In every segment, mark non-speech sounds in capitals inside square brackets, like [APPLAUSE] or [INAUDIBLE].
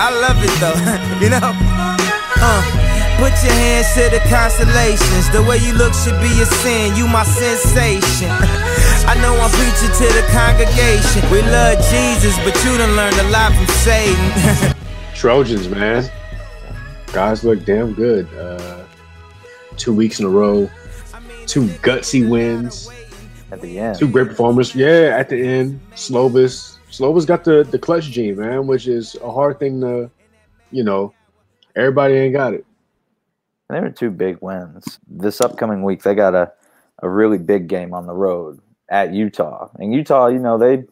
I love it though, [LAUGHS] you know. Uh. Put your hands to the constellations. The way you look should be a sin. You my sensation. [LAUGHS] I know I'm preaching to the congregation. We love Jesus, but you done learned a lot from Satan. [LAUGHS] Trojans, man. Guys look damn good. Uh, two weeks in a row. Two gutsy wins. At the end. Two great performers. Yeah, at the end. Slovis. Slovis got the, the clutch gene, man, which is a hard thing to, you know, everybody ain't got it. And they were two big wins. This upcoming week, they got a, a really big game on the road at Utah. And Utah, you know, they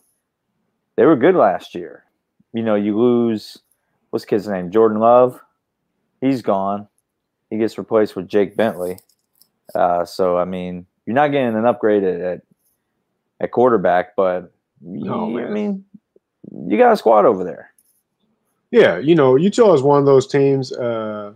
they were good last year. You know, you lose what's the kid's name? Jordan Love. He's gone. He gets replaced with Jake Bentley. Uh, so I mean, you're not getting an upgrade at at, at quarterback, but No, you- I mean, you got a squad over there. Yeah, you know, Utah is one of those teams. Uh,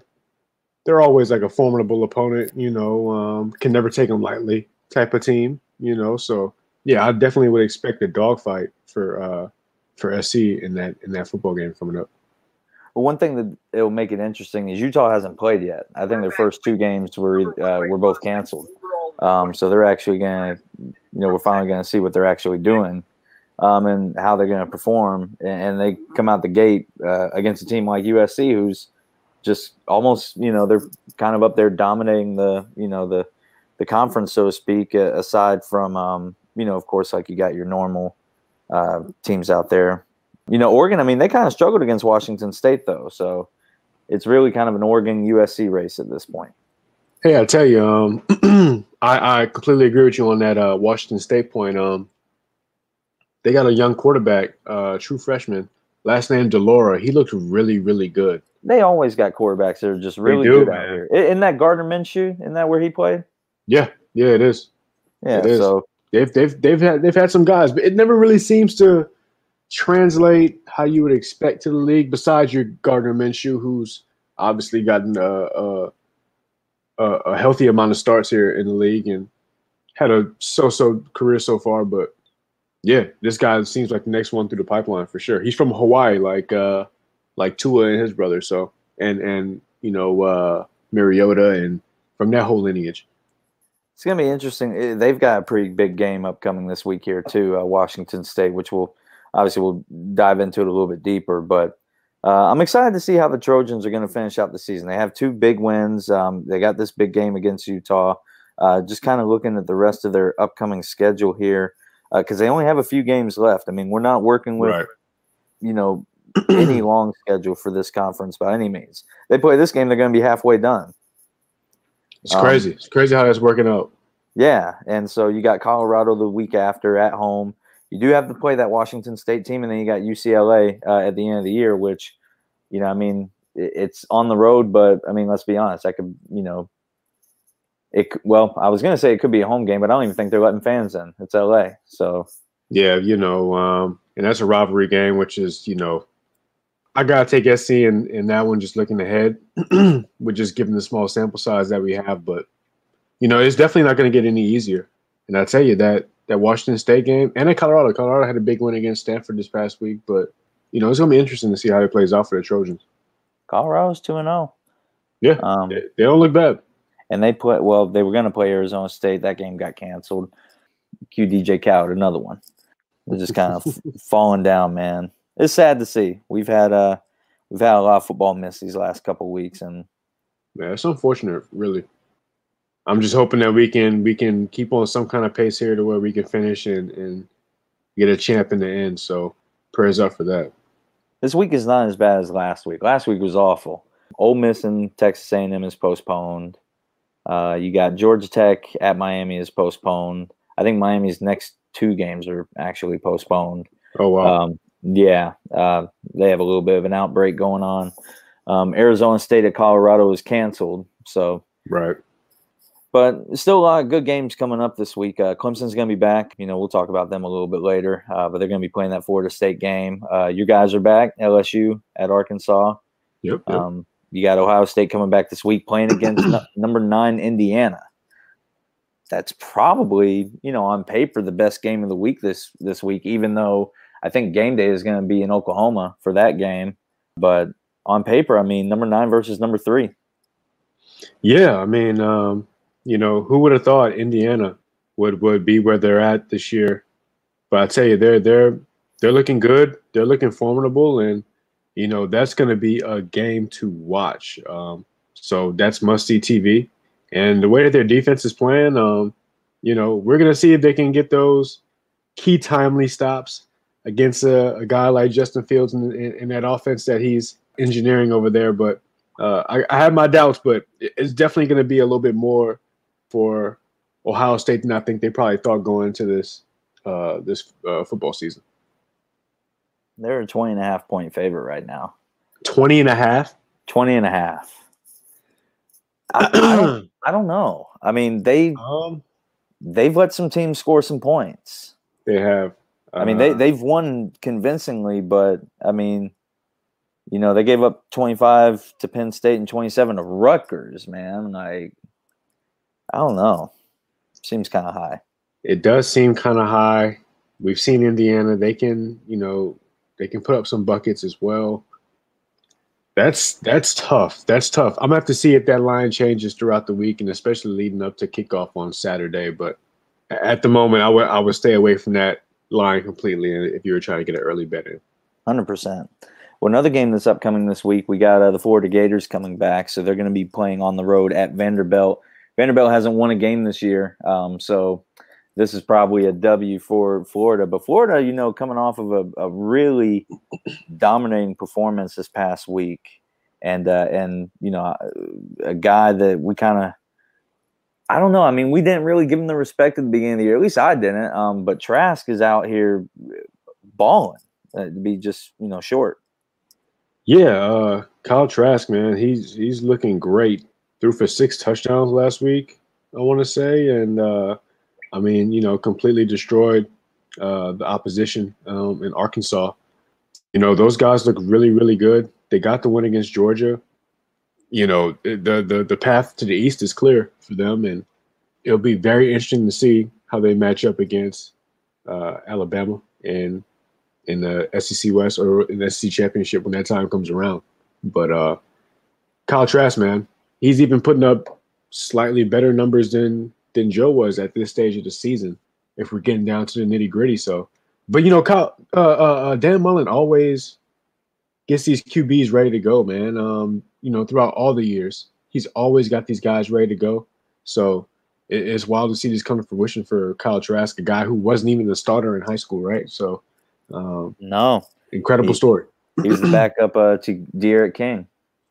they're always like a formidable opponent. You know, um, can never take them lightly type of team. You know, so yeah, I definitely would expect a dogfight for uh, for SC in that in that football game coming up. Well, one thing that it will make it interesting is Utah hasn't played yet. I think their first two games were uh, were both canceled. Um, so they're actually going to, you know, we're finally going to see what they're actually doing um, and how they're going to perform. And, they come out the gate uh, against a team like USC, who's just almost, you know, they're kind of up there dominating the, you know, the the conference, so to speak. Aside from, um, you know, of course, like you got your normal uh, teams out there. You know, Oregon. I mean, they kind of struggled against Washington State, though. So it's really kind of an Oregon USC race at this point. Hey, I tell you, um, [CLEARS THROAT] I, I completely agree with you on that uh, Washington State point. Um, they got a young quarterback, uh, true freshman, last name de Laura. He looked really, really good. They always got quarterbacks that are just really do, good out man. here. I- Isn't that Gardner Minshew? Isn't that where he played? Yeah, yeah, it is. Yeah. It is. So They've they've they've had they've had some guys, but it never really seems to translate how you would expect to the league. Besides your Gardner Minshew, who's obviously gotten a, a a a healthy amount of starts here in the league and had a so-so career so far. But yeah, this guy seems like the next one through the pipeline for sure. He's from Hawaii, like uh like Tua and his brother. So and and you know uh Mariota and from that whole lineage. it's to be interesting. Eh, They've got a pretty big game upcoming this week here too, uh, Washington State, which we'll obviously we'll dive into it a little bit deeper. But uh, I'm excited to see how the Trojans are going to finish out the season. They have two big wins. Um, they got this big game against Utah. Uh, just kind of looking at the rest of their upcoming schedule here because they only have a few games left. I mean, we're not working with you know [CLEARS THROAT] any long schedule for this conference by any means. They play this game, they're going to be halfway done. It's Um, crazy. It's crazy how that's working out. Yeah, and so you got Colorado the week after at home. You do have to play that Washington State team, and then you got UCLA uh, at the end of the year, which, you know, I mean, it's on the road, but I mean, let's be honest, I could, you know, it. Well, I was gonna say it could be a home game, but I don't even think they're letting fans in. It's LA, so Yeah, you know, um, and that's a rivalry game, which is, you know, I gotta take SC in, in that one, just looking ahead, [CLEARS THROAT] with just given the small sample size that we have. But you know, it's definitely not going to get any easier. And I tell you that that Washington State game and in Colorado, Colorado had a big win against Stanford this past week. But you know, it's going to be interesting to see how it plays out for the Trojans. Colorado's two and zero. Yeah, Um, they, they don't look bad. And they play well. They were going to play Arizona State. That game got canceled. QDJ Coward, another one. They're just kind of [LAUGHS] falling down, man. It's sad to see. We've had uh we've had a lot of football miss these last couple weeks, and Yeah, it's unfortunate, really. I'm just hoping that we can we can keep on some kind of pace here to where we can finish and and get a champ in the end. So prayers up for that. this week is not as bad as last week. Last week was awful. Ole Miss and Texas A&M is postponed. Uh, you got Georgia Tech at Miami is postponed. I think Miami's next two games are actually postponed. Oh wow. Um, yeah, uh, they have a little bit of an outbreak going on. Um, Arizona State at Colorado is canceled. So, right. but still a lot of good games coming up this week. Uh, Clemson's going to be back. You know, we'll talk about them a little bit later. Uh, but they're going to be playing that Florida State game. Uh, you guys are back. LSU at Arkansas. Yep. yep. Um, you got Ohio State coming back this week playing [CLEARS THROAT] against nu- number nine Indiana. That's probably you know on paper the best game of the week this this week. Even though I think game day is going to be in Oklahoma for that game, but on paper, I mean, number nine versus number three. Yeah, I mean, um, you know, who would have thought Indiana would would be where they're at this year? But I tell you, they're they're they're looking good. They're looking formidable, and you know that's going to be a game to watch. Um, so that's must see TV. And the way that their defense is playing, um, you know, we're going to see if they can get those key timely stops against a, a guy like Justin Fields in, in, in, that offense that he's engineering over there. But uh, I, I, have my doubts, but it's definitely going to be a little bit more for Ohio State than I think they probably thought going into this uh, this uh, football season. They're a 20 and a half point favorite right now. 20 and a half? 20 and a half. I, I, don't, [CLEARS THROAT] I don't know. I mean, they um, they've let some teams score some points. They have. Uh, I mean, they uh, they've won convincingly, but I mean, you know, they gave up 25 to Penn State and 27 to Rutgers, man. Like, I don't know. Seems kind of high. It does seem kind of high. We've seen Indiana; they can, you know, they can put up some buckets as well. That's that's tough. That's tough. I'm gonna have to see if that line changes throughout the week, and especially leading up to kickoff on Saturday. But at the moment, I would I would stay away from that line completely. If you were trying to get an early bet in, hundred percent. Well, another game that's upcoming this week, we got uh, the Florida Gators coming back, so they're going to be playing on the road at Vanderbilt. Vanderbilt hasn't won a game this year, um, so this is probably a W for Florida. But Florida, you know, coming off of a, a really dominating performance this past week, and uh, and you know, a guy that we kind of, I don't know. I mean, we didn't really give him the respect at the beginning of the year. At least I didn't. Um, but Trask is out here balling uh, to be just you know short. Yeah, uh, Kyle Trask, man, he's he's looking great. Threw for six touchdowns last week, I want to say, and uh, I mean, you know, completely destroyed uh, the opposition um, in Arkansas. You know, those guys look really, really good. They got the win against Georgia. You know, the the the path to the East is clear for them, and it'll be very interesting to see how they match up against uh, Alabama and in the SEC West or in the SEC championship when that time comes around. But uh, Kyle Trask, man, he's even putting up slightly better numbers than than Joe was at this stage of the season. If we're getting down to the nitty gritty, so. But you know, Kyle, uh, uh, uh, Dan Mullen always gets these QBs ready to go, man. Um, you know, throughout all the years, he's always got these guys ready to go. So it, it's wild to see this come to fruition for Kyle Trask, a guy who wasn't even the starter in high school, right? So, um, no, incredible he, story. he was the backup uh, to D'Eriq King.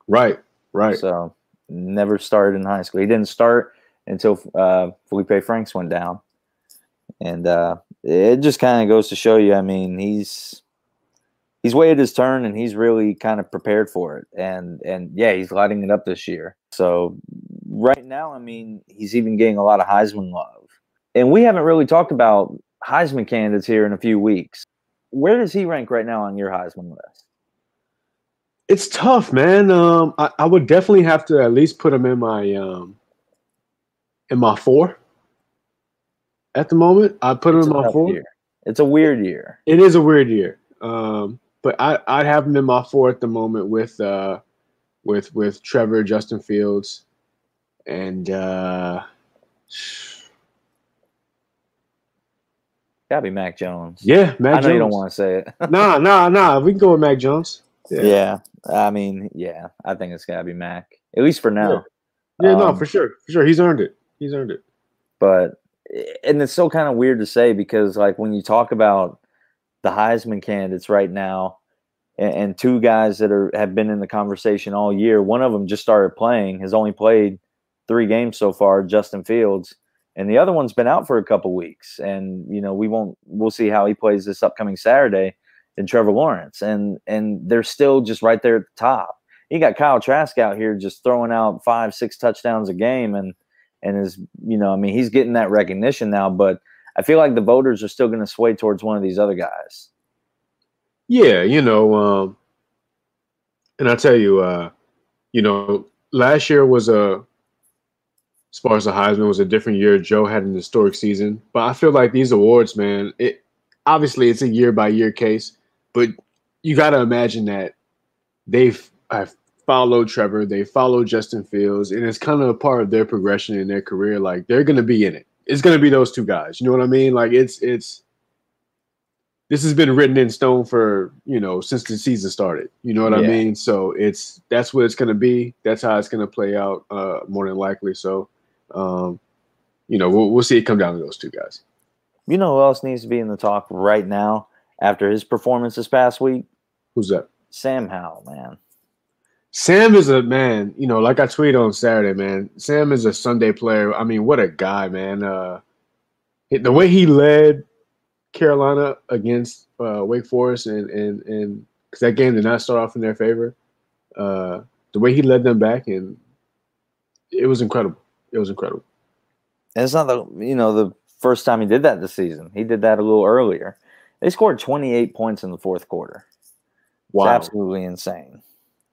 Right, right. So never started in high school. He didn't start until uh, Feleipe Franks went down, and uh, it just kind of goes to show you. I mean, he's he's waited his turn, and he's really kind of prepared for it. And and yeah, he's lighting it up this year. So right now, I mean, he's even getting a lot of Heisman love, and we haven't really talked about Heisman candidates here in a few weeks. Where does he rank right now on your Heisman list? It's tough, man. Um, I, I, would definitely have to at least put him in my um, in my four at the moment. I put him in my four. Year. It's a weird year. It is a weird year. Um, but I I have him in my four at the moment with uh with with Trevor, Justin Fields, and uh gotta be Mac Jones. Yeah, Mac I know Jones. you don't want to say it. [LAUGHS] nah, nah, nah. We can go with Mac Jones. Yeah. yeah. I mean, yeah, I think it's gotta be Mac. At least for now. Yeah, yeah um, no, for sure. For sure. He's earned it. He's earned it. But and it's so kind of weird to say because like when you talk about the Heisman candidates right now, and, and, two guys that are have been in the conversation all year, one of them just started playing, has only played three games so far, Justin Fields, and the other one's been out for a couple weeks, and you know we won't we'll see how he plays this upcoming Saturday. And Trevor Lawrence, and and they're still just right there at the top. You got Kyle Trask out here just throwing out five, six touchdowns a game, and and is you know I mean he's getting that recognition now, but I feel like the voters are still going to sway towards one of these other guys. Yeah, you know, um, and I tell you, uh, you know, last year was a as far as the Heisman was a different year. Joe had an historic season, but I feel like these awards, man, it obviously it's a year by year case, but you got to imagine that they've have followed Trevor, they follow Justin Fields, and it's kind of a part of their progression in their career. Like they're gonna be in it. It's gonna be those two guys. You know what I mean? Like it's it's this has been written in stone for you know since the season started. You know what I mean? So it's that's what it's gonna be. That's how it's gonna play out uh, more than likely. So um, you know we'll we'll see it come down to those two guys. You know who else needs to be in the talk right now after his performance this past week? Who's that? Sam Howell, man. Sam is a man, you know, like I tweeted on Saturday, man. Sam is a Sunday player. I mean, what a guy, man. Uh the way he led Carolina against uh Wake Forest and and and cuz that game did not start off in their favor. Uh the way he led them back and it was incredible. It was incredible. And it's not the you know the first time he did that this season. He did that a little earlier. They scored 28 points in the fourth quarter. It's Wow. absolutely insane.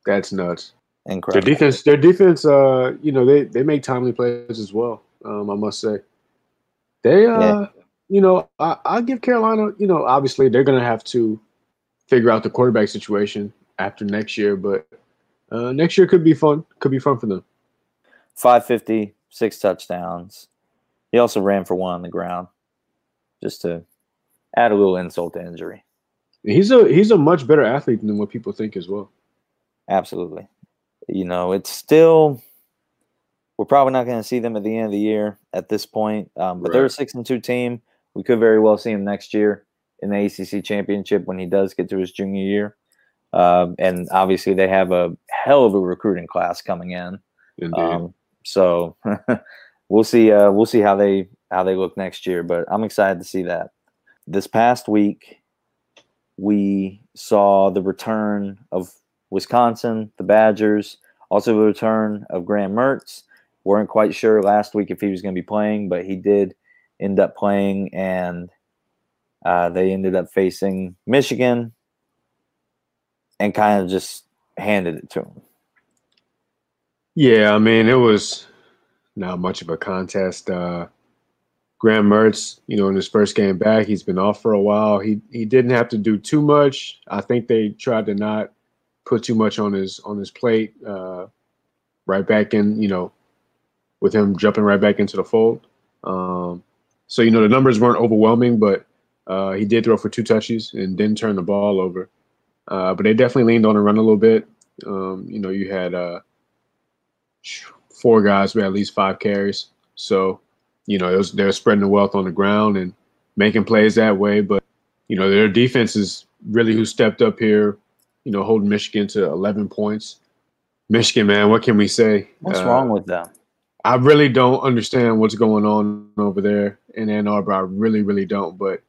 That's nuts. Incredible. Their defense, their defense, uh, you know, they they make timely plays as well. Um, I must say, they, uh, Yeah. you know, I, I give Carolina, you know, obviously they're gonna have to figure out the quarterback situation after next year, but uh, next year could be fun. Could be fun for them. 550, six touchdowns. He also ran for one on the ground, just to add a little insult to injury. He's a he's a much better athlete than what people think as well. Absolutely. You know, it's still we're probably not going to see them at the end of the year at this point. Um, but they're a six and two team. We could very well see him next year in the ACC championship when he does get to his junior year. Um, and obviously, they have a hell of a recruiting class coming in. Um, so [LAUGHS] we'll see. Uh, we'll see how they how they look next year. But I'm excited to see that. This past week, we saw the return of Wisconsin, the Badgers, also the return of Graham Mertz. weren't quite sure last week if he was going to be playing, but he did end up playing, and uh, they ended up facing Michigan and kind of just handed it to him. Yeah, I mean, it was not much of a contest. Uh, Graham Mertz, you know, in his first game back, he's been off for a while. He he didn't have to do too much. I think they tried to not put too much on his on his plate. Uh, right back in, you know, with him jumping right back into the fold. Um, so you know the numbers weren't overwhelming, but uh, he did throw for two touches and didn't turn the ball over. Uh, but they definitely leaned on the run a little bit. Um, you know, you had uh, four guys with at least five carries. So, you know, was, they're spreading the wealth on the ground and making plays that way. But, you know, their defense is really who stepped up here, you know, holding Michigan to 11 points. Michigan, man, what can we say? What's Uh, wrong with them? I really don't understand what's going on over there in Ann Arbor. I really, really don't. But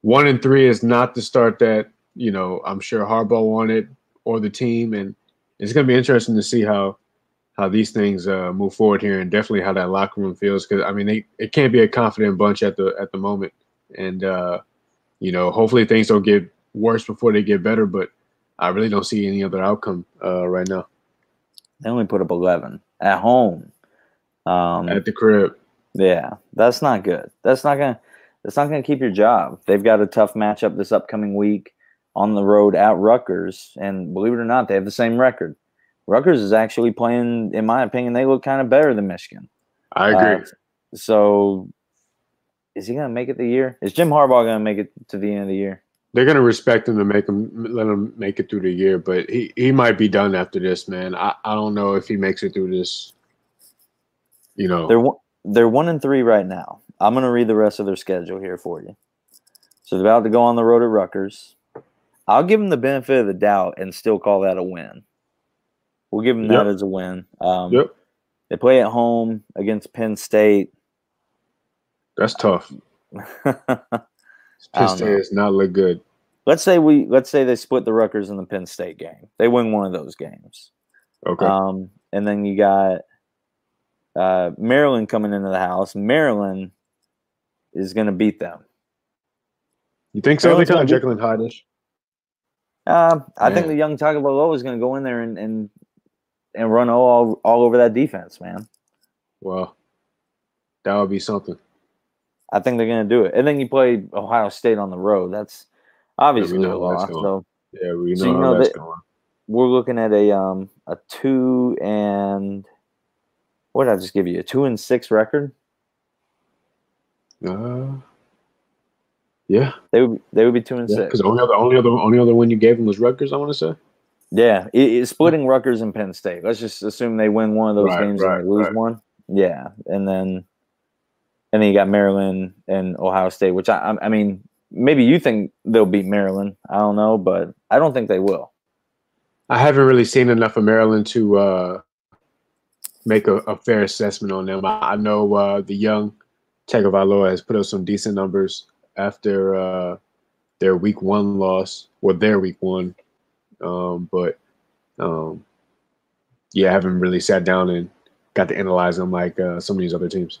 one and three is not the start that you know I'm sure Harbaugh wanted or the team, and it's going to be interesting to see how how these things uh, move forward here, and definitely how that locker room feels. Because I mean, they it can't be a confident bunch at the at the moment, and uh, you know, hopefully things don't get worse before they get better. But I really don't see any other outcome uh, right now They only put up 11 at home. Um, at the crib. Yeah, that's not good. That's not gonna. That's not gonna keep your job. They've got a tough matchup this upcoming week on the road at Rutgers, and believe it or not, they have the same record. Rutgers is actually playing, in my opinion, they look kind of better than Michigan. I agree. Uh, so, is he gonna make it the year? Is Jim Harbaugh gonna make it to the end of the year? They're gonna respect him to make him let him make it through the year, but he, he might be done after this, man. I, I don't know if he makes it through this. You know, They're one, they're one and three right now. I'm gonna read the rest of their schedule here for you. So they're about to go on the road at Rutgers. I'll give them the benefit of the doubt and still call that a win. We'll give them that as a win. Um, yep, They play at home against Penn State. that's tough. [LAUGHS] Penn State does not look good. Let's say we let's say they split the Rutgers and the Penn State game. They win one of those games. Okay, Um, and then you got uh, Maryland coming into the house. Maryland is going to beat them. you think so? They Maryland's kind of Jekyll and Hyde-ish. Uh, I think the young Tagovailoa is going to go in there and and, and run all all over that defense, man. Well, that would be something. I think they're going to do it. And then you play Ohio State on the road. That's obviously how that's loss. going. So Yeah, we know So you know that's that- going. we're looking at a um a two and what did I just give you a two and six record. Uh, yeah, They would they would be two and because six. the only other only other only other one you gave him was Rutgers. I want to say. Yeah, it, it's splitting Rutgers and Penn State. Let's just assume they win one of those Right, games right, and they lose right. one. Yeah, and then and then you got Maryland and Ohio State, which I- I mean maybe you think they'll beat Maryland. I don't know, but I don't think they will. I haven't really seen enough of Maryland to uh, make a, a fair assessment on them. I, I know uh, the young Tagovailoa has put up some decent numbers after uh, their week one loss, or their week one. Um, but um, yeah, I haven't really sat down and got to analyze them like uh, some of these other teams.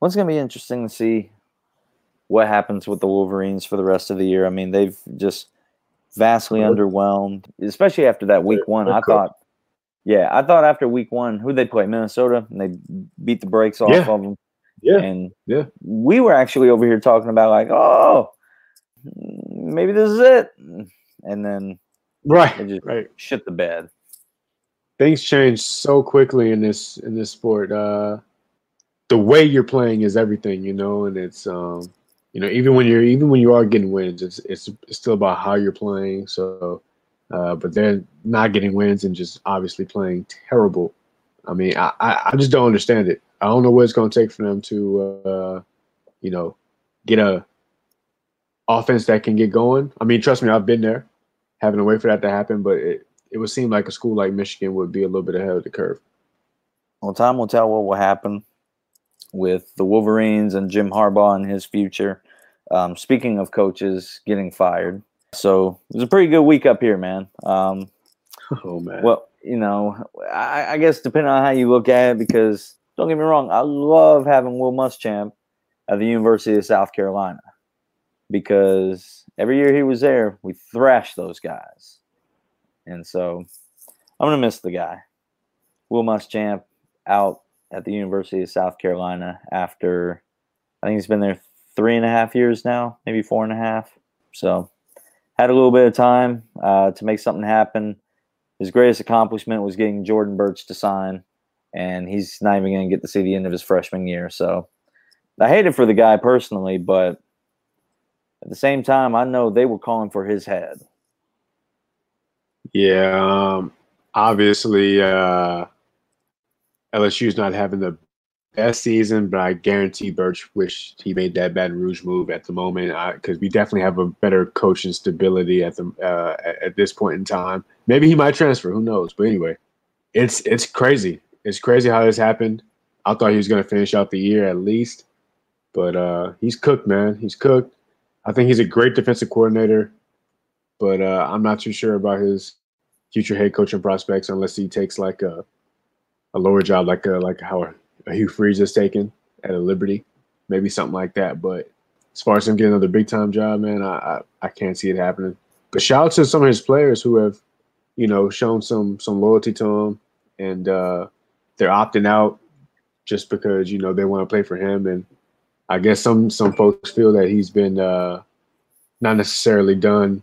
Well, it's going to be interesting to see what happens with the Wolverines for the rest of the year. I mean, they've just vastly underwhelmed, especially after that week one. I thought, yeah, I thought after week one, who they play Minnesota, and they beat the brakes off Yeah. of them. Yeah, And yeah. we were actually over here talking about like, oh, maybe this is it, and then they right, just right. shit the bed. things change so quickly in this in this sport. Uh, the way you're playing is everything, you know, and it's um, you know even when you're even when you are getting wins, it's it's, it's still about how you're playing. So, uh, but they're not getting wins and just obviously playing terrible. I mean, I I, just don't understand it. I don't know what it's going to take for them to, uh, you know, get a offense that can get going. I mean, trust me, I've been there, having to wait for that to happen, but it, it would seem like a school like Michigan would be a little bit ahead of the curve. Well, time will tell what will happen with the Wolverines and Jim Harbaugh and his future. Um, speaking of coaches getting fired, so it was a pretty good week up here, man. Um, [LAUGHS] Oh man. well, you know, I, I guess depending on how you look at it, because don't get me wrong, I love having Will Muschamp at the University of South Carolina because every year he was there, we thrashed those guys, and so I'm gonna miss the guy, Will Muschamp, out at the University of South Carolina after I think he's been there three and a half years now, maybe four and a half. So had a little bit of time uh, to make something happen. His greatest accomplishment was getting Jordan Burch to sign, and he's not even going to get to see the end of his freshman year. So I hate it for the guy personally, but at the same time, I know they were calling for his head. yeah. Um, obviously, uh, LSU's not having the best season, but I guarantee Burch wished he made that Baton Rouge move at the moment because we definitely have a better coaching stability at the uh, at- at this point in time. Maybe he might transfer. Who knows? But anyway, it's it's crazy. It's crazy how this happened. I thought he was going to finish out the year at least, but uh, he's cooked, man. He's cooked. I think he's a great defensive coordinator, but uh, I'm not too sure about his future head coaching prospects unless he takes like a a lower job, like a, like how a Hugh Freeze is taken at a Liberty, maybe something like that. But as far as him getting another big time job, man, I, I I can't see it happening. But shout out to some of his players who have, you know, shown some some loyalty to him, and uh, they're opting out just because you know they want to play for him. And I guess some some folks feel that he's been uh, not necessarily done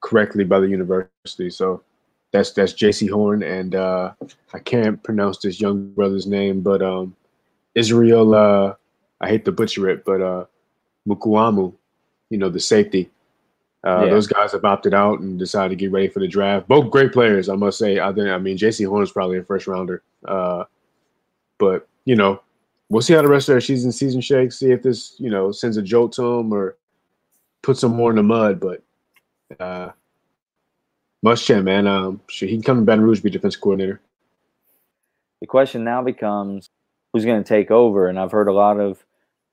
correctly by the university. So that's that's Jaycee Horn, and uh, I can't pronounce this young brother's name, but um, Israel. Uh, I hate to butcher it, but uh, Mukuamu, you know, the safety. Uh, Yeah. Those guys have opted out and decided to get ready for the draft. Both great players, I must say. I think. I mean, Jaycee Horn is probably a first rounder, uh, but you know, we'll see how the rest of their season season shakes. See if this you know sends a jolt to them or puts them more in the mud. But uh, Muschamp, man, um, should he can come to Baton Rouge be defense coordinator? The question now becomes who's going to take over, and I've heard a lot of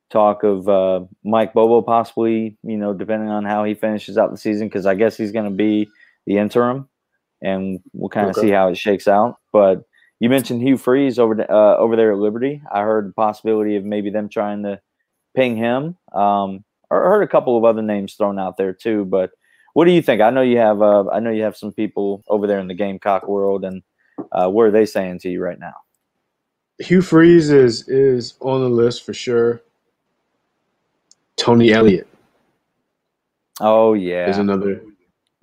talk of uh, Mike Bobo possibly, you know, depending on how he finishes out the season, because I guess he's going to be the interim, and we'll kind of Okay. see how it shakes out. But you mentioned Hugh Freeze over the, uh, over there at Liberty. I heard the possibility of maybe them trying to ping him. Um, I heard a couple of other names thrown out there too. But what do you think? I know you have uh, I know you have some people over there in the Gamecock world, and uh, what are they saying to you right now? Hugh Freeze is is on the list for sure. Tony Elliott Oh yeah, is another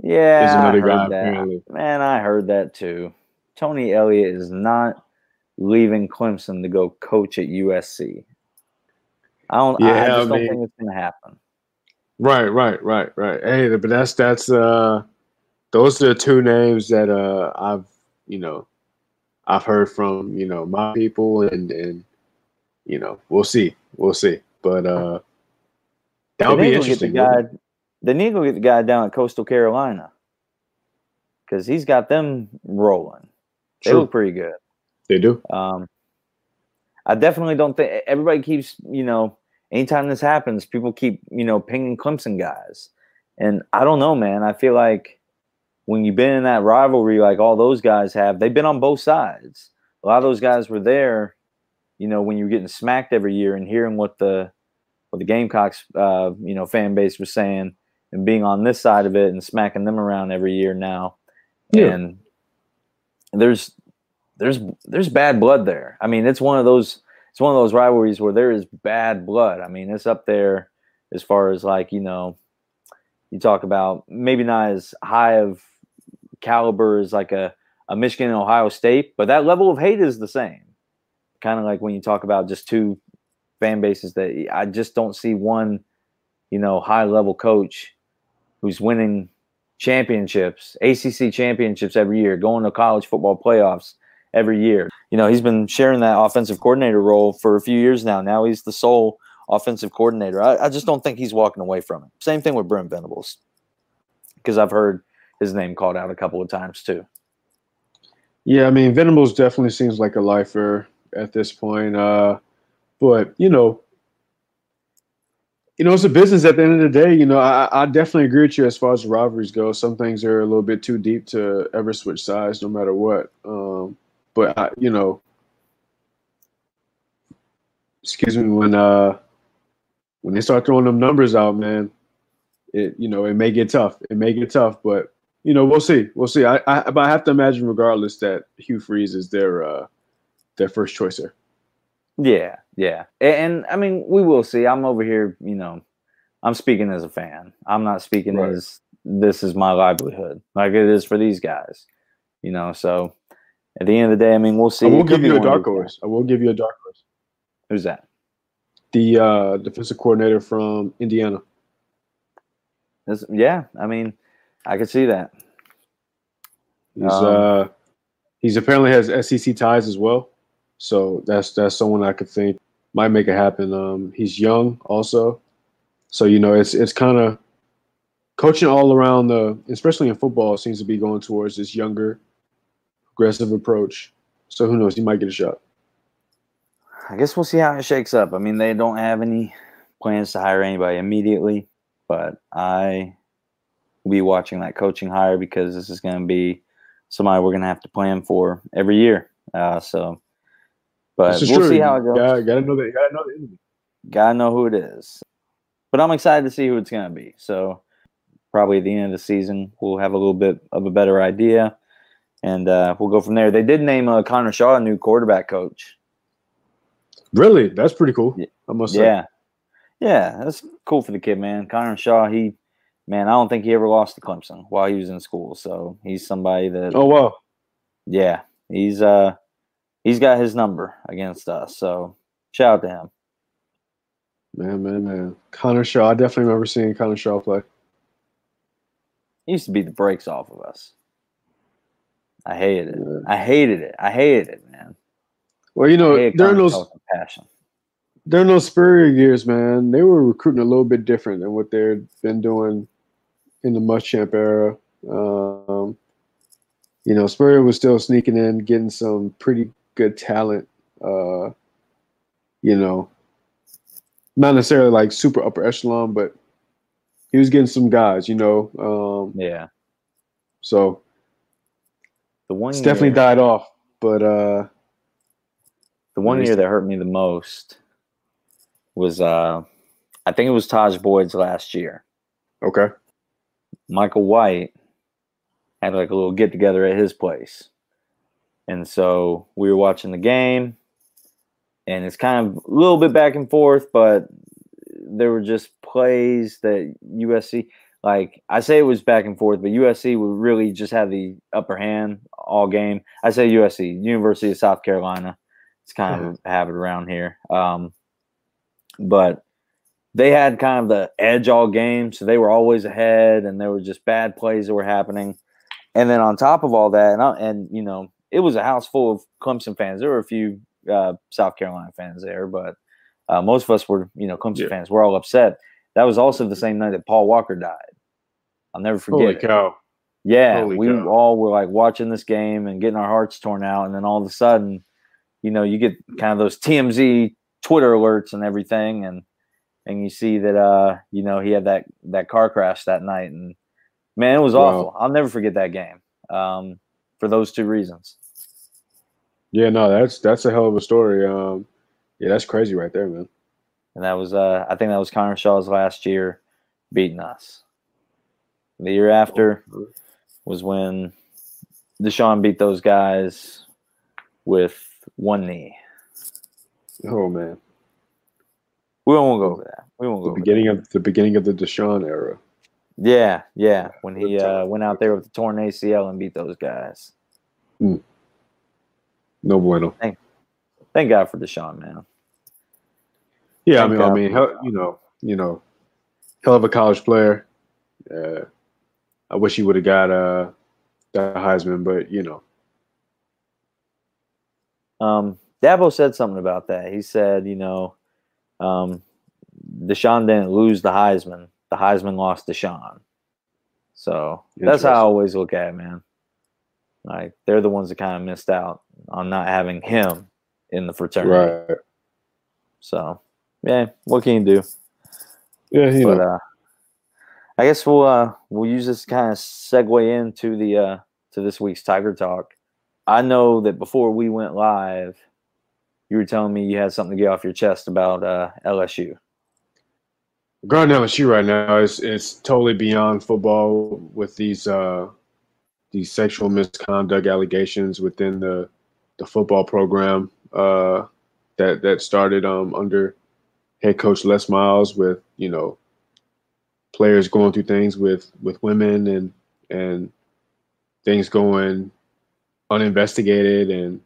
Yeah, is another guy that. apparently. Man, I heard that too. Tony Elliott is not leaving Clemson to go coach at USC. I don't. I- I Yeah, just I don't think it's going to happen. Right, right, right, right. Hey, but that's that's uh those are the two names that uh I've you know I've heard from, you know, my people and and you know, we'll see. We'll see. But uh that would be interesting. get the guy. They need to get the guy down at Coastal Carolina because he's got them rolling. They True. look pretty good. They do. Um, I definitely don't think everybody keeps, you know, anytime this happens, people keep, you know, pinging Clemson guys. And I don't know, man. I feel like when you've been in that rivalry, like all those guys have, they've been on both sides. A lot of those guys were there, you know, when you were getting smacked every year and hearing what the what the Gamecocks, uh, you know, fan base was saying and being on this side of it and smacking them around every year now. Yeah. And there's there's there's bad blood there. I mean, it's one of those it's one of those rivalries where there is bad blood. I mean, it's up there as far as like you know, you talk about maybe not as high of caliber as like a a Michigan and Ohio State, but that level of hate is the same. Kind of like when you talk about just two fan bases that I just don't see one, you know, high level coach who's winning championships, ACC championships every year, going to college football playoffs every year. You know, he's been sharing that offensive coordinator role for a few years now. Now he's the sole offensive coordinator. I, I just don't think he's walking away from it. Same thing with Brent Venables, because I've heard his name called out a couple of times too. Yeah, I mean, Venables definitely seems like a lifer at this point. Uh, but you know, you know, it's a business at the end of the day. You know, I, I definitely agree with you as far as rivalries go. Some things are a little bit too deep to ever switch sides, no matter what. Um, but I, you know, excuse me, when uh, when they start throwing them numbers out, man, it you know it may get tough. It may get tough, but you know, we'll see. We'll see. I, I but I have to imagine, regardless, that Hugh Freeze is their uh, their first choice there. Yeah, yeah, and, and I mean, we will see. I'm over here, you know, I'm speaking as a fan. I'm not speaking Right. as this is my livelihood, like it is for these guys. You know, so at the end of the day, I mean, we'll see. I will It give you a dark horse. I will give you a dark horse. Who's that? The uh, defensive coordinator from Indiana. This, yeah, I mean, I could see that. He's Um, uh, he's apparently has SEC ties as well. So that's that's someone I could think might make it happen. Um, he's young also, so you know it's it's kind of coaching all around the, especially in football, seems to be going towards this younger, aggressive approach. So who knows? He might get a shot. I guess we'll see how it shakes up. I mean, they don't have any plans to hire anybody immediately, but I will be watching that coaching hire because this is going to be somebody we're going to have to plan for every year. Uh, so, but we'll true. see how it goes. Yeah, gotta know that. Gotta know the enemy. Gotta know who it is. But I'm excited to see who it's going to be. So, probably at the end of the season, we'll have a little bit of a better idea, and uh, we'll go from there. They did name uh, Connor Shaw a new quarterback coach. Really, that's pretty cool. Yeah. I must say. Yeah. Yeah, that's cool for the kid, man. Connor Shaw, he man, I don't think he ever lost to Clemson while he was in school. So he's somebody that Oh wow. yeah, he's uh he's got his number against us. So shout out to him. Man, man, man. Connor Shaw. I definitely remember seeing Connor Shaw play. He used to beat the brakes off of us. I hated it. Yeah. I hated it. I hated it, man. Well, you know, hated during Connor those Shaw with passion. during those Spurrier years, man, they were recruiting a little bit different than what they've been doing in the Muschamp era. Um, you know, Spurrier was still sneaking in, getting some pretty good talent. Uh, you know, not necessarily like super upper echelon, but he was getting some guys. You know, um, Yeah. so The one it's year, definitely died off. But uh, the one year that hurt me the most was uh I think it was Tajh Boyd's last year. okay, Michael White had like a little get together at his place. And so we were watching the game, and it's kind of a little bit back and forth, but there were just plays that USC, like I say it was back and forth, but USC would really just have the upper hand all game. I say USC, University of South Carolina. It's kind of a habit around here. Um, but they had kind of the edge all game, so they were always ahead, and there were just bad plays that were happening. And then on top of all that, and, I, and you know, it was a house full of Clemson fans. There were a few uh, South Carolina fans there, but uh, most of us were, you know, Clemson yeah. fans. We're all upset. That was also the same night that Paul Walker died. I'll never forget. Holy cow! Yeah, Holy we cow. all were like watching this game and getting our hearts torn out, and then all of a sudden, you know, you get kind of those TMZ Twitter alerts and everything, and and you see that uh, you know, he had that that car crash that night, and man, it was wow. awful. I'll never forget that game um, for those two reasons. Yeah, no, that's that's a hell of a story. Um, yeah, that's crazy right there, man. And that was, uh, I think that was Connor Shaw's last year beating us. The year after was when Deshaun beat those guys with one knee. Oh man, we won't go over that. We won't the go. Beginning of the beginning of the Deshaun era. Yeah, yeah. When he uh, went out there with the torn ACL and beat those guys. Mm. No bueno. Thank, thank God for Deshaun, man. Yeah, I mean, I mean, hell, you know, you know, hell of a college player. Uh, I wish he would have got uh, the Heisman, but you know. Um, Dabo said something about that. He said, you know, um, Deshaun didn't lose the Heisman. The Heisman lost Deshaun. So that's how I always look at it, man. Like they're the ones that kind of missed out on not having him in the fraternity. Right. So, yeah, what can you do? Yeah, you but, know. Uh, I guess we'll uh, we'll use this kind of segue into the uh, to this week's Tiger Talk. I know that before we went live, you were telling me you had something to get off your chest about uh, LSU. Regarding LSU right now, it's it's totally beyond football with these uh, these sexual misconduct allegations within the the football program uh, that that started um, under head coach Les Miles with you know players going through things with with women and and things going uninvestigated and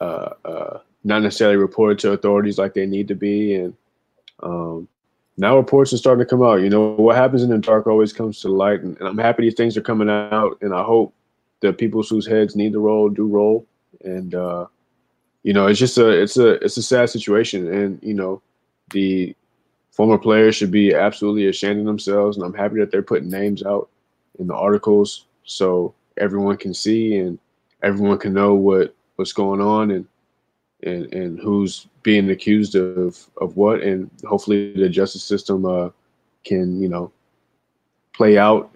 uh, uh, not necessarily reported to authorities like they need to be and um, now reports are starting to come out. You know, what happens in the dark always comes to light, and, and I'm happy these things are coming out, and I hope the people whose heads need to roll do roll. And uh, you know, it's just a it's a it's a sad situation, and you know, the former players should be absolutely ashamed of themselves, and I'm happy that they're putting names out in the articles so everyone can see and everyone can know what what's going on and and and who's being accused of of what, and hopefully the justice system uh, can you know play out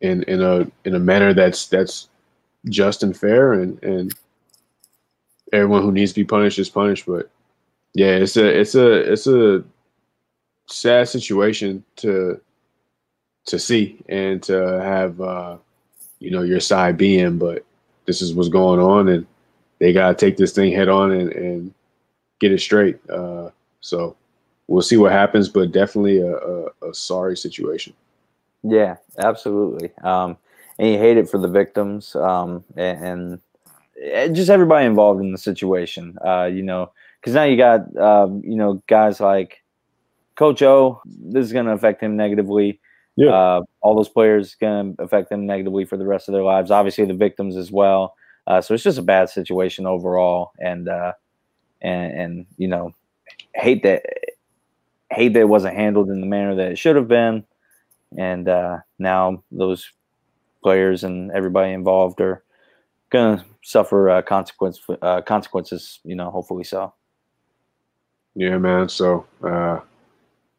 in in a in a manner that's that's just and fair, and and everyone who needs to be punished is punished. But yeah, it's a it's a it's a sad situation to to see and to have uh, you know your side being, but this is what's going on, and they gotta take this thing head on and, and get it straight. Uh, so we'll see what happens, but definitely a, a, a sorry situation. Yeah, absolutely. Um, and you hate it for the victims um, and, and, just everybody involved in the situation. Uh, you know, because now you got um, you know guys like Coach O. This is going to affect him negatively. Yeah. Uh, all those players going to affect them negatively for the rest of their lives. Obviously, the victims as well. Uh, so it's just a bad situation overall, and uh, and and you know, hate that hate that it wasn't handled in the manner that it should have been, and uh, now those players and everybody involved are gonna suffer uh, consequence uh, consequences. You know, hopefully so. Yeah, man. So uh,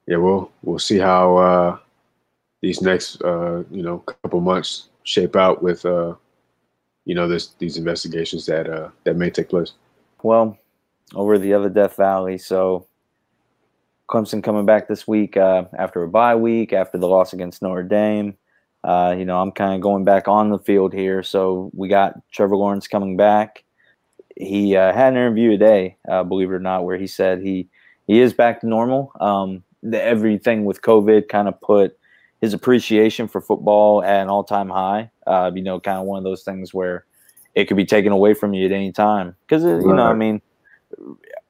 yeah, we'll we'll see how uh, these next uh, you know couple months shape out with uh, you know this these investigations that uh, that may take place. Well, over the other Death Valley, so Clemson coming back this week uh, after a bye week after the loss against Notre Dame. Uh, you know, I'm kind of going back on the field here. So we got Trevor Lawrence coming back. He uh, had an interview today, uh, believe it or not, where he said he he is back to normal. Um, the, everything with COVID kind of put his appreciation for football at an all time high. Uh, you know, kind of one of those things where it could be taken away from you at any time. Because you right. know, I mean,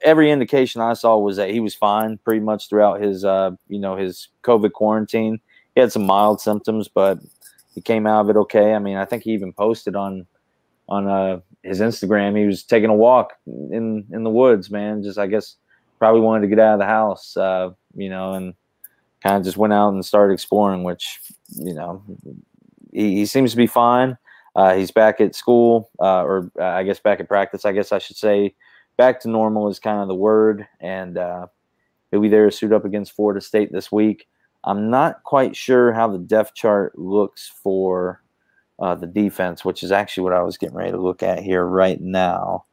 every indication I saw was that he was fine pretty much throughout his uh, you know his COVID quarantine. He had some mild symptoms, but he came out of it okay. I mean, I think he even posted on on uh, his Instagram. He was taking a walk in in the woods, man. Just I guess probably wanted to get out of the house, uh, you know, and kind of just went out and started exploring. Which you know, he, he seems to be fine. Uh, he's back at school, uh, or uh, I guess back at practice. I guess I should say back to normal is kind of the word, and uh, he'll be there to suit up against Florida State this week. I'm not quite sure how the depth chart looks for uh, the defense, which is actually what I was getting ready to look at here right now.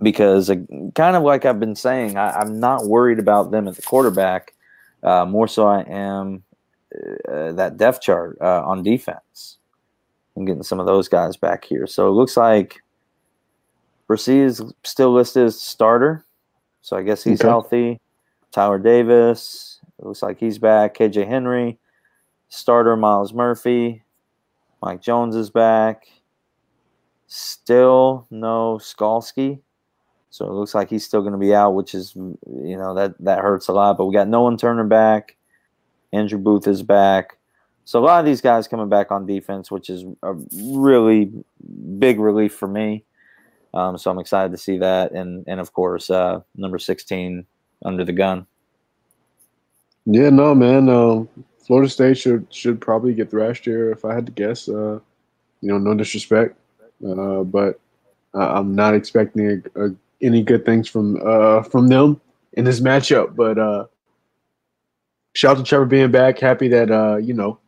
Because, uh, kind of like I've been saying, I, am not worried about them at the quarterback. Uh, more so, I am uh, that depth chart uh, on defense. I'm getting some of those guys back here. So it looks like Bresee is still listed as starter. So I guess he's okay. healthy. Tyler Davis, it looks like he's back. KJ Henry, starter Myles Murphy, Mike Jones is back. Still no Skalski. So it looks like he's still going to be out, which is, you know, that, that hurts a lot. But we got Nolan Turner back. Andrew Booth is back. So a lot of these guys coming back on defense, which is a really big relief for me. Um, so I'm excited to see that. And, and of course, uh, number 16 under the gun. Yeah, no, man. Um, Florida State should should probably get thrashed here if I had to guess. Uh, you know, no disrespect, uh, but I'm not expecting a, a, any good things from uh, from them in this matchup. But uh, shout out to Trevor being back. Happy that uh, you know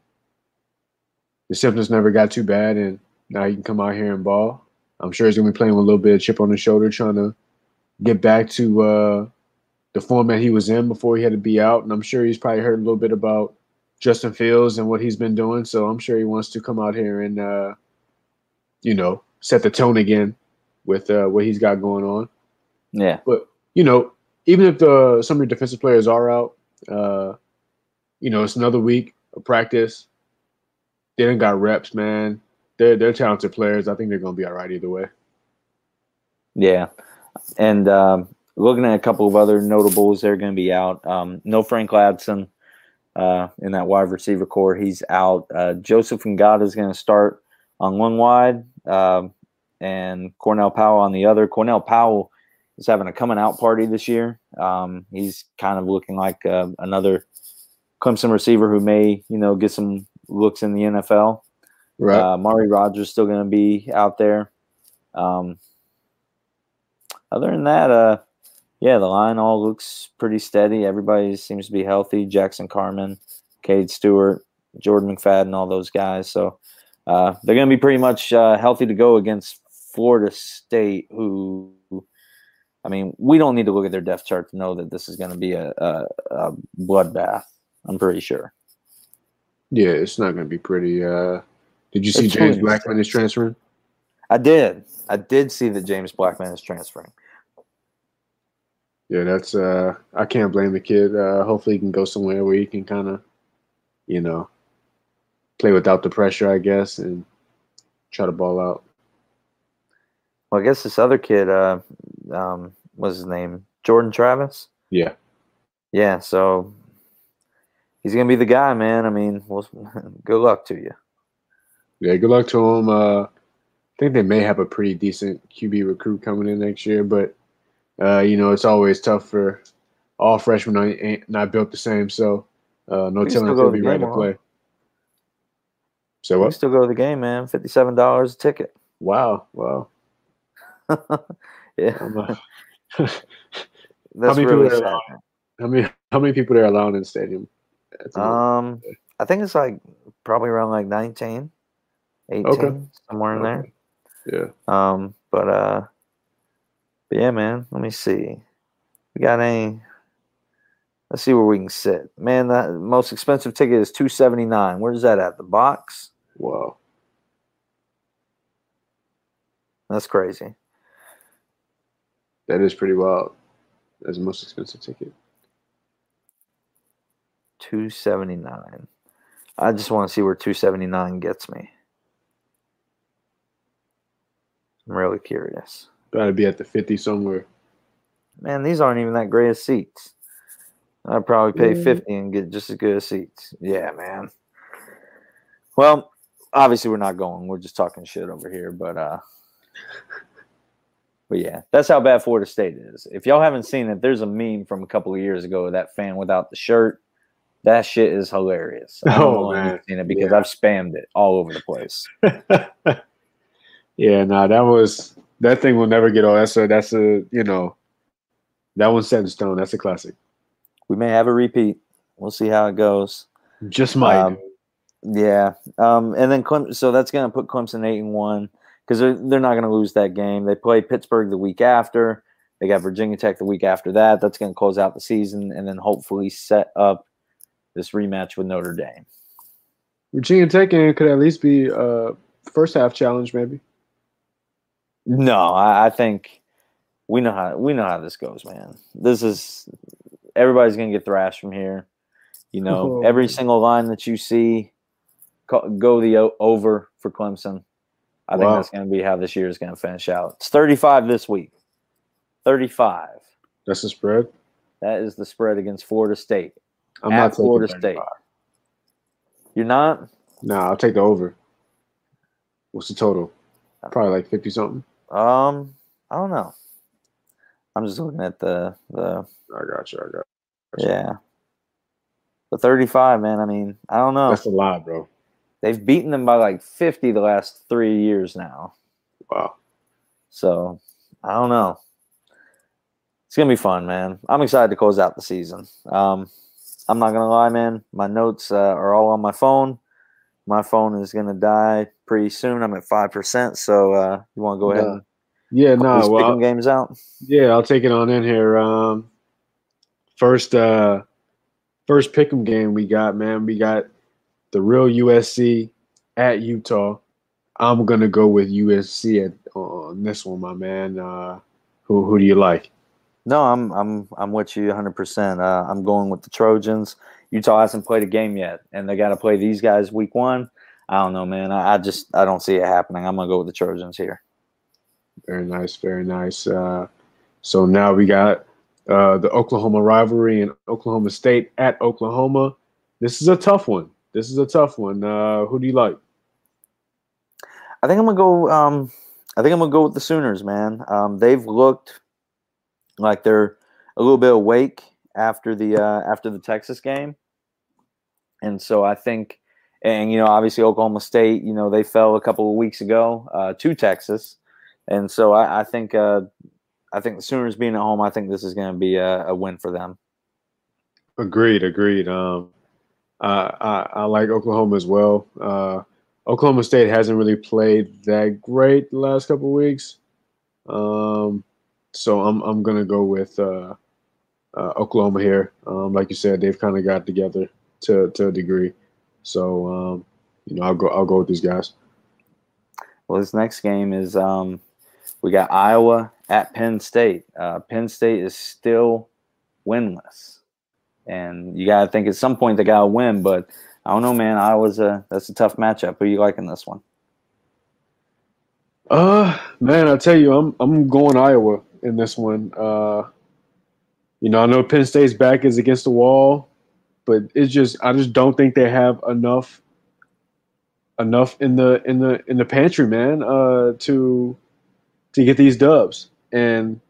the symptoms never got too bad, and now he can come out here and ball. I'm sure he's gonna be playing with a little bit of chip on his shoulder, trying to get back to the format he was in before he had to be out, and I'm sure he's probably heard a little bit about Justin Fields and what he's been doing. So I'm sure he wants to come out here and uh, you know set the tone again with uh, what he's got going on. Yeah, but you know, even if the some of your defensive players are out, uh, you know, it's another week of practice. They didn't got reps, man. They're they're talented players. I think they're gonna be all right either way. Yeah, and um, looking at a couple of other notables, they're going to be out. Um, no Frank Ladson uh, in that wide receiver corps. He's out. Uh, Joseph Ngata is going to start on one wide, um, and Cornell Powell on the other. Cornell Powell is having a coming out party this year. Um, he's kind of looking like uh, another Clemson receiver who may, you know, get some looks in the NFL. Right. Uh, Amari Rodgers still going to be out there. Um, other than that, uh, yeah, the line all looks pretty steady. Everybody seems to be healthy. Jackson Carman, Cade Stewart, Jordan McFadden, all those guys. So uh, they're going to be pretty much uh, healthy to go against Florida State, who, I mean, we don't need to look at their depth chart to know that this is going to be a, a, a, bloodbath. I'm pretty sure. Yeah, it's not going to be pretty. Uh, did you see it's James Blackman is transferring? I did. I did see that James Blackman is transferring. Yeah, that's uh I can't blame the kid. Uh hopefully he can go somewhere where he can kind of, you know, play without the pressure, I guess, and try to ball out. Well, I guess this other kid, uh, um, what's his name? Jordan Travis. Yeah. Yeah. So he's gonna be the guy, man. I mean, well, [LAUGHS] good luck to you. Yeah, good luck to him. Uh, I think they may have a pretty decent QB recruit coming in next year, but uh, you know, it's always tough for all freshmen ain't not built the same. So uh, no telling if they'll be ready to play. So what? We still go to the game, man. Fifty-seven dollars a ticket. Wow! Wow. [LAUGHS] yeah. [LAUGHS] [LAUGHS] That's how many really people sad. How many how many people are allowed in the stadium? Um, I think it's like probably around like 19, 18, okay. somewhere in okay. there. Yeah. Um, but uh, but yeah, man, let me see. We got any? Let's see where we can sit. Man, the most expensive ticket is two seventy nine. Where's that at? The box? Whoa. That's crazy. That is pretty wild. That's the most expensive ticket. 279. I just want to see where 279 gets me. I'm really curious. Got to be at the 50 somewhere. Man, these aren't even that great of seats. I'd probably pay Mm. 50 and get just as good as seats. Yeah, man. Well, obviously we're not going. We're just talking shit over here, but uh [LAUGHS] but yeah, that's how bad Florida State is. If y'all haven't seen it, there's a meme from a couple of years ago of that fan without the shirt. That shit is hilarious. I don't Oh, know man. you've seen it because Yeah. I've spammed it all over the place. [LAUGHS] yeah, nah, that was that thing will never get old. That's a that's a you know that one's set in stone. That's a classic. We may have a repeat. We'll see how it goes. Just might. Um, Yeah. Um, and then Clem- so that's going to put Clemson eight and one because they're, they're not going to lose that game. They play Pittsburgh the week after. They got Virginia Tech the week after that. That's going to close out the season and then hopefully set up this rematch with Notre Dame. Virginia Tech could at least be a first half challenge, maybe. No, I, I think we know how we know how this goes, man. This is everybody's going to get thrashed from here. You know, Oh, every single line that you see, go the o- over for Clemson. I think that's going to be how this year is going to finish out. It's 35 this week. 35. That's the spread. That is the spread against Florida State. I'm At not Florida 35. State. You're not? Nah, I'll take the over. What's the total? Uh, Probably like fifty something. Um, I don't know. I'm just looking at the the I got you. I got. You. yeah. The 35, man. I mean, I don't know. That's a lot, bro. They've beaten them by like 50 the last three years now. Wow. So I don't know. It's gonna be fun, man. I'm excited to close out the season. Um, I'm not gonna lie, man. My notes uh, are all on my phone. My phone is gonna die pretty soon. I'm at five percent. So uh, you want to go ahead Yeah, no. Well, games out? Yeah, I'll take it on in here. Um, first, uh, first pick'em game we got, man. We got the real USC at Utah. I'm gonna go with USC at, on this one, my man. Uh, who who do you like? No, I'm I'm I'm with you 100. percent uh, I'm going with the Trojans. Utah hasn't played a game yet, and they got to play these guys week one. I don't know, man. I, I just I don't see it happening. I'm gonna go with the Trojans here. Very nice, very nice. Uh, so now we got uh, the Oklahoma rivalry and Oklahoma State at Oklahoma. This is a tough one. This is a tough one. Uh, who do you like? I think I'm gonna go. Um, I think I'm gonna go with the Sooners, man. Um, they've looked like they're a little bit awake after the uh, after the Texas game, and so I think, and you know, obviously Oklahoma State, you know, they fell a couple of weeks ago uh, to Texas, and so I, I think uh, I think the Sooners being at home, I think this is going to be a, a win for them. Agreed, agreed. Um, I, I like Oklahoma as well. Uh, Oklahoma State hasn't really played that great the last couple of weeks, um, so I'm I'm gonna go with uh, Oklahoma here. Um, like you said, they've kind of got together to to a degree, so um, you know I'll go I'll go with these guys. Well, this next game is um, we got Iowa at Penn State. Uh, Penn State is still winless, and you got to think at some point they got to win. But I don't know, man. Iowa's a that's a tough matchup. Who you liking this one? Uh man, I tell you, I'm I'm going Iowa in this one. Uh you know, I know Penn State's back is against the wall, but it's just I just don't think they have enough enough in the in the in the pantry, man, uh to to get these dubs. And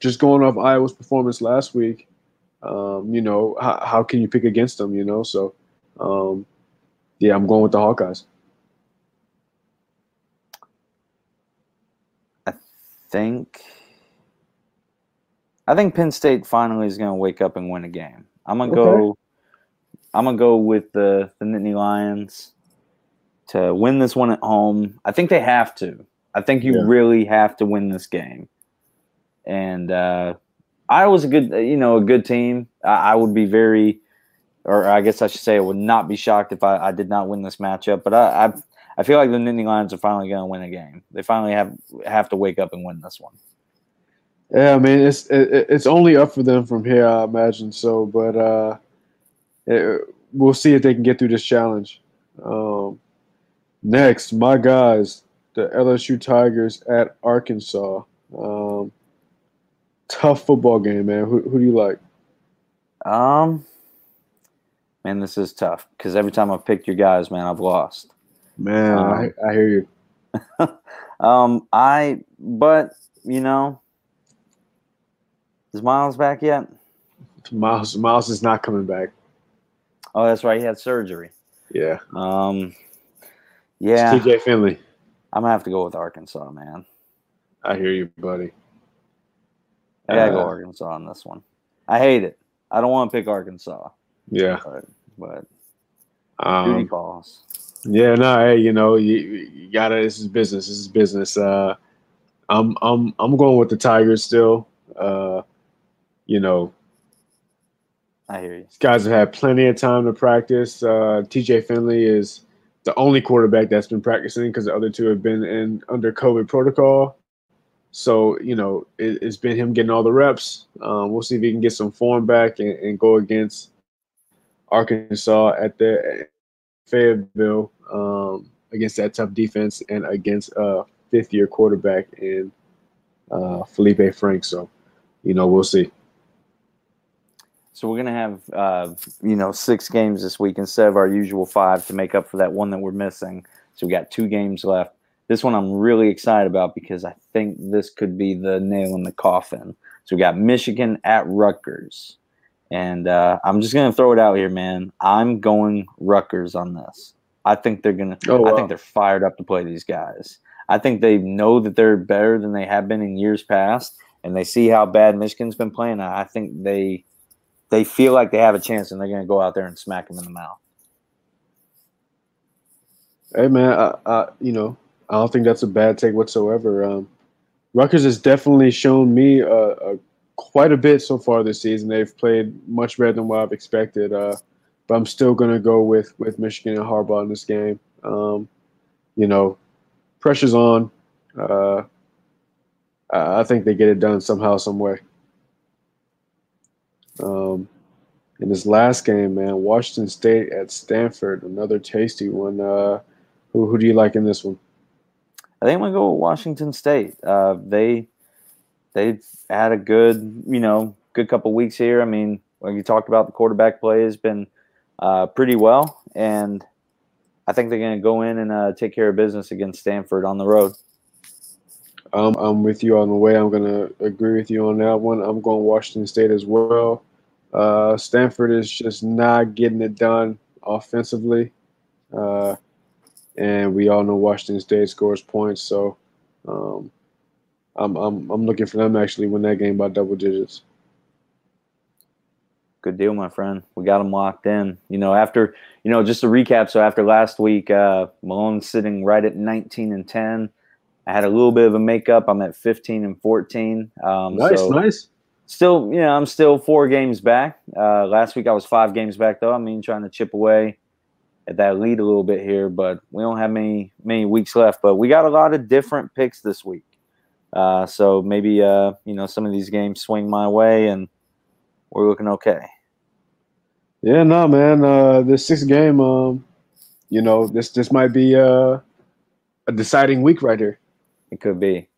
just going off Iowa's performance last week, um, you know, how, how can you pick against them, you know? So um yeah, I'm going with the Hawkeyes. I think I think Penn State finally is going to wake up and win a game. I'm gonna Okay. go. I'm gonna go with the the Nittany Lions to win this one at home. I think they have to. I think you Yeah. really have to win this game. And uh, Iowa's a good, you know, a good team. I, I would be very, or I guess I should say, I would not be shocked if I, I did not win this matchup. But I, I, I feel like the Nittany Lions are finally going to win a game. They finally have have to wake up and win this one. Yeah, I mean it's it, it's only up for them from here, I imagine. So, but uh, it, we'll see if they can get through this challenge. Um, next, my guys, the LSU Tigers at Arkansas. Um, tough football game, man. Who, who do you like? Um, man, this is tough because every time I've picked your guys, man, I've lost. Man, Um, I, I hear you. [LAUGHS] Um, I, but you know, is Myles back yet? Myles Myles is not coming back. Oh, that's right. He had surgery. Yeah. Um, It's yeah, TJ Finley. I'm gonna have to go with Arkansas, man. I hear you, buddy. I gotta go Uh, Arkansas on this one. I hate it. I don't want to pick Arkansas, Yeah. but but duty Um, calls. yeah, no, hey, you know, you, you gotta this is business. This is business. Uh I'm I'm I'm going with the Tigers still. Uh you know, I hear you. these guys have had plenty of time to practice. Uh TJ Finley is the only quarterback that's been practicing because the other two have been in under COVID protocol. So, you know, it, it's been him getting all the reps. Um, we'll see if he can get some form back and, and go against Arkansas at the Fayetteville um, against that tough defense and against a fifth year quarterback in uh, Feleipe Frank. So, you know, we'll see. So we're gonna have uh, you know six games this week instead of our usual five to make up for that one that we're missing. So we got two games left. This one I'm really excited about because I think this could be the nail in the coffin. So we got Michigan at Rutgers, and uh, I'm just gonna throw it out here, man. I'm going Rutgers on this. I think they're gonna. Oh, I think they're fired up to play these guys. I think they know that they're better than they have been in years past, and they see how bad Michigan's been playing. I think they they feel like they have a chance, and they're going to go out there and smack them in the mouth. Hey, man, I, I, you know, I don't think that's a bad take whatsoever. Um, Rutgers has definitely shown me uh, uh, quite a bit so far this season. They've played much better than what I've expected. Uh, but I'm still going to go with with Michigan and Harbaugh in this game. Um, you know, pressure's on. Uh, I I think they get it done somehow, some way. Um, in this last game, man, Washington State at Stanford, another tasty one. Uh, who who do you like in this one? I think I'm to go with Washington State. Uh, they they've had a good, you know, good couple weeks here. I mean, like you talked about, the quarterback play has been uh, pretty well, and I think they're going to go in and uh, take care of business against Stanford on the road. I'm with you on the way. I'm going to agree with you on that one. I'm going Washington State as well. Uh, Stanford is just not getting it done offensively. Uh, and we all know Washington State scores points. So um, I'm, I'm, I'm looking for them actually win that game by double digits. Good deal, my friend. We got them locked in. You know, after you know, just to recap. So after last week, uh, Malone's sitting right at 19 and 10. I had a little bit of a makeup. I'm at 15 and 14. Um, Nice, so nice. Still, you know, I'm still four games back. Uh, last week I was five games back, though. I mean, trying to chip away at that lead a little bit here, but we don't have many many weeks left. But we got a lot of different picks this week. Uh, so maybe uh, you know some of these games swing my way, and we're looking okay. Yeah, no, man. Uh, this sixth game, um, you know, this this might be uh, a deciding week right here. It could be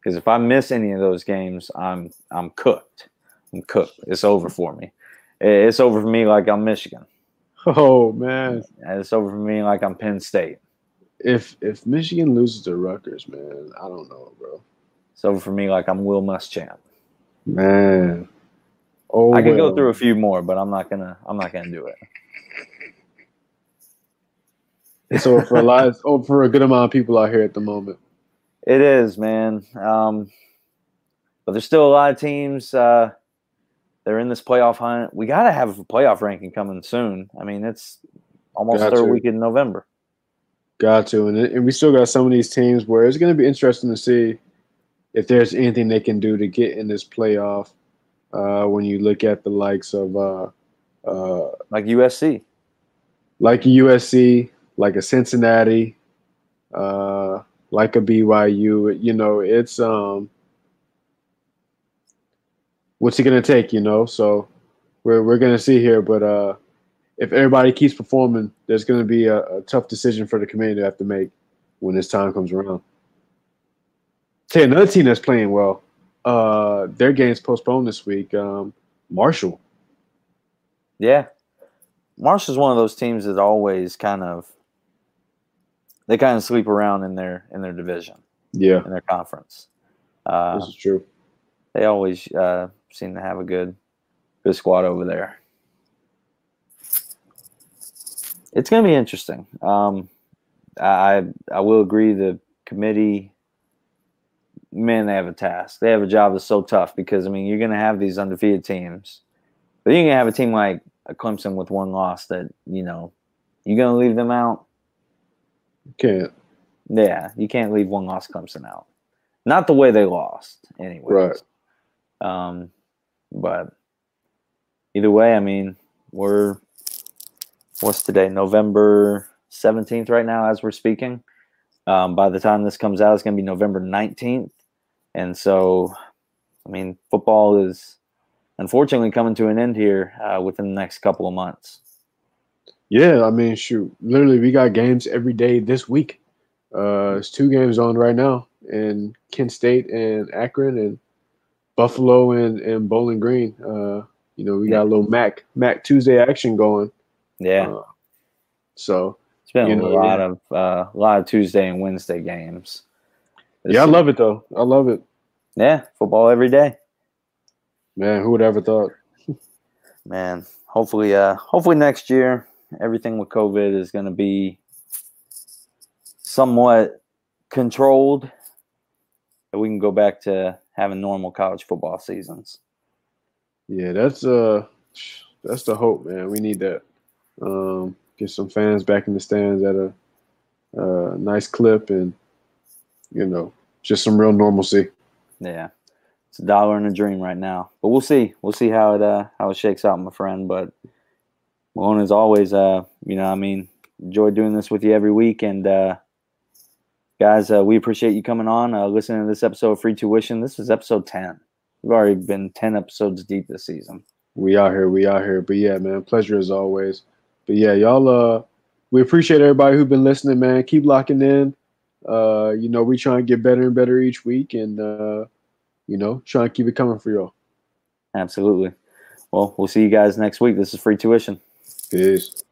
because if I miss any of those games, I'm I'm cooked. I'm cooked. It's over for me. It's over for me like I'm Michigan. Oh man, It's over for me like I'm Penn State. if if Michigan loses to Rutgers, man, I don't know, bro. It's over for me like I'm Will Muschamp. Man, oh, I could go through a few more, but I'm not gonna. I'm not gonna do it. It's over for a lot. It's over oh, for a good amount of people out here at the moment. It is, man. Um, but there's still a lot of teams. Uh, they're in this playoff hunt. We got to have a playoff ranking coming soon. I mean, it's almost Got third to. week in November. Got to, and and we still got some of these teams where it's going to be interesting to see if there's anything they can do to get in this playoff. Uh, when you look at the likes of uh, uh, Like USC. like USC, like a Cincinnati, uh, like a BYU. You know, it's um, what's it gonna take? You know, so we're we're gonna see here, but uh, if everybody keeps performing, there's to be a, a, tough decision for the committee to have to make when this time comes around. Say another team that's playing well. Uh, their game's postponed this week. Um, Marshall. Yeah, Marshall's one of those teams that always kind of they kind of sleep around in their in their division. Yeah, in their conference. Uh, this is true. They always uh, seem to have a good good squad over there. It's going to be interesting. Um, I I will agree. The committee, man, they have a task. They have a job that's so tough because I mean, you're going to have these undefeated teams, but you're going to have a team like a Clemson with one loss that you know you're going to leave them out. Can't. Yeah, you can't leave one loss Clemson out. Not the way they lost, anyway. Right. Um, but either way, I mean, we're what's today? November seventeenth right now, as we're speaking. Um, by the time this comes out, it's going to be November nineteenth, and so, I mean, football is unfortunately coming to an end here uh, within the next couple of months. Yeah, I mean, shoot, literally, we got games every day this week. Uh, it's two games on right now and Kent State and Akron, and Buffalo and, and Bowling Green. Uh, you know, we got a little MAC MAC Tuesday action going. Yeah. Uh, so it's been a know, lot yeah. of uh, a lot of Tuesday and Wednesday games. Yeah, I love it though. I love it. Yeah, football every day. Man, who would ever thought? Man, hopefully, uh, hopefully next year everything with COVID is going to be somewhat controlled, and we can go back to having normal college football seasons. Yeah, that's uh, that's the hope, man. We need that. Um, get some fans back in the stands at a, a nice clip, and you know, just some real normalcy. Yeah, it's a dollar and a dream right now, but we'll see. We'll see how it uh, how it shakes out, my friend. But Malone, as always, uh, you know, I mean, enjoy doing this with you every week, and uh, guys, uh, we appreciate you coming on, uh, listening to this episode of Free Tuition. This is episode ten. We've already been ten episodes deep this season. We are here, we are here. But yeah, man, pleasure as always. But yeah, y'all, uh, we appreciate everybody who's been listening, man. Keep locking in. Uh, you know, we try and get better and better each week, and uh, you know, try and keep it coming for y'all. Absolutely. Well, we'll see you guys next week. This is Free Tuition. Beijo.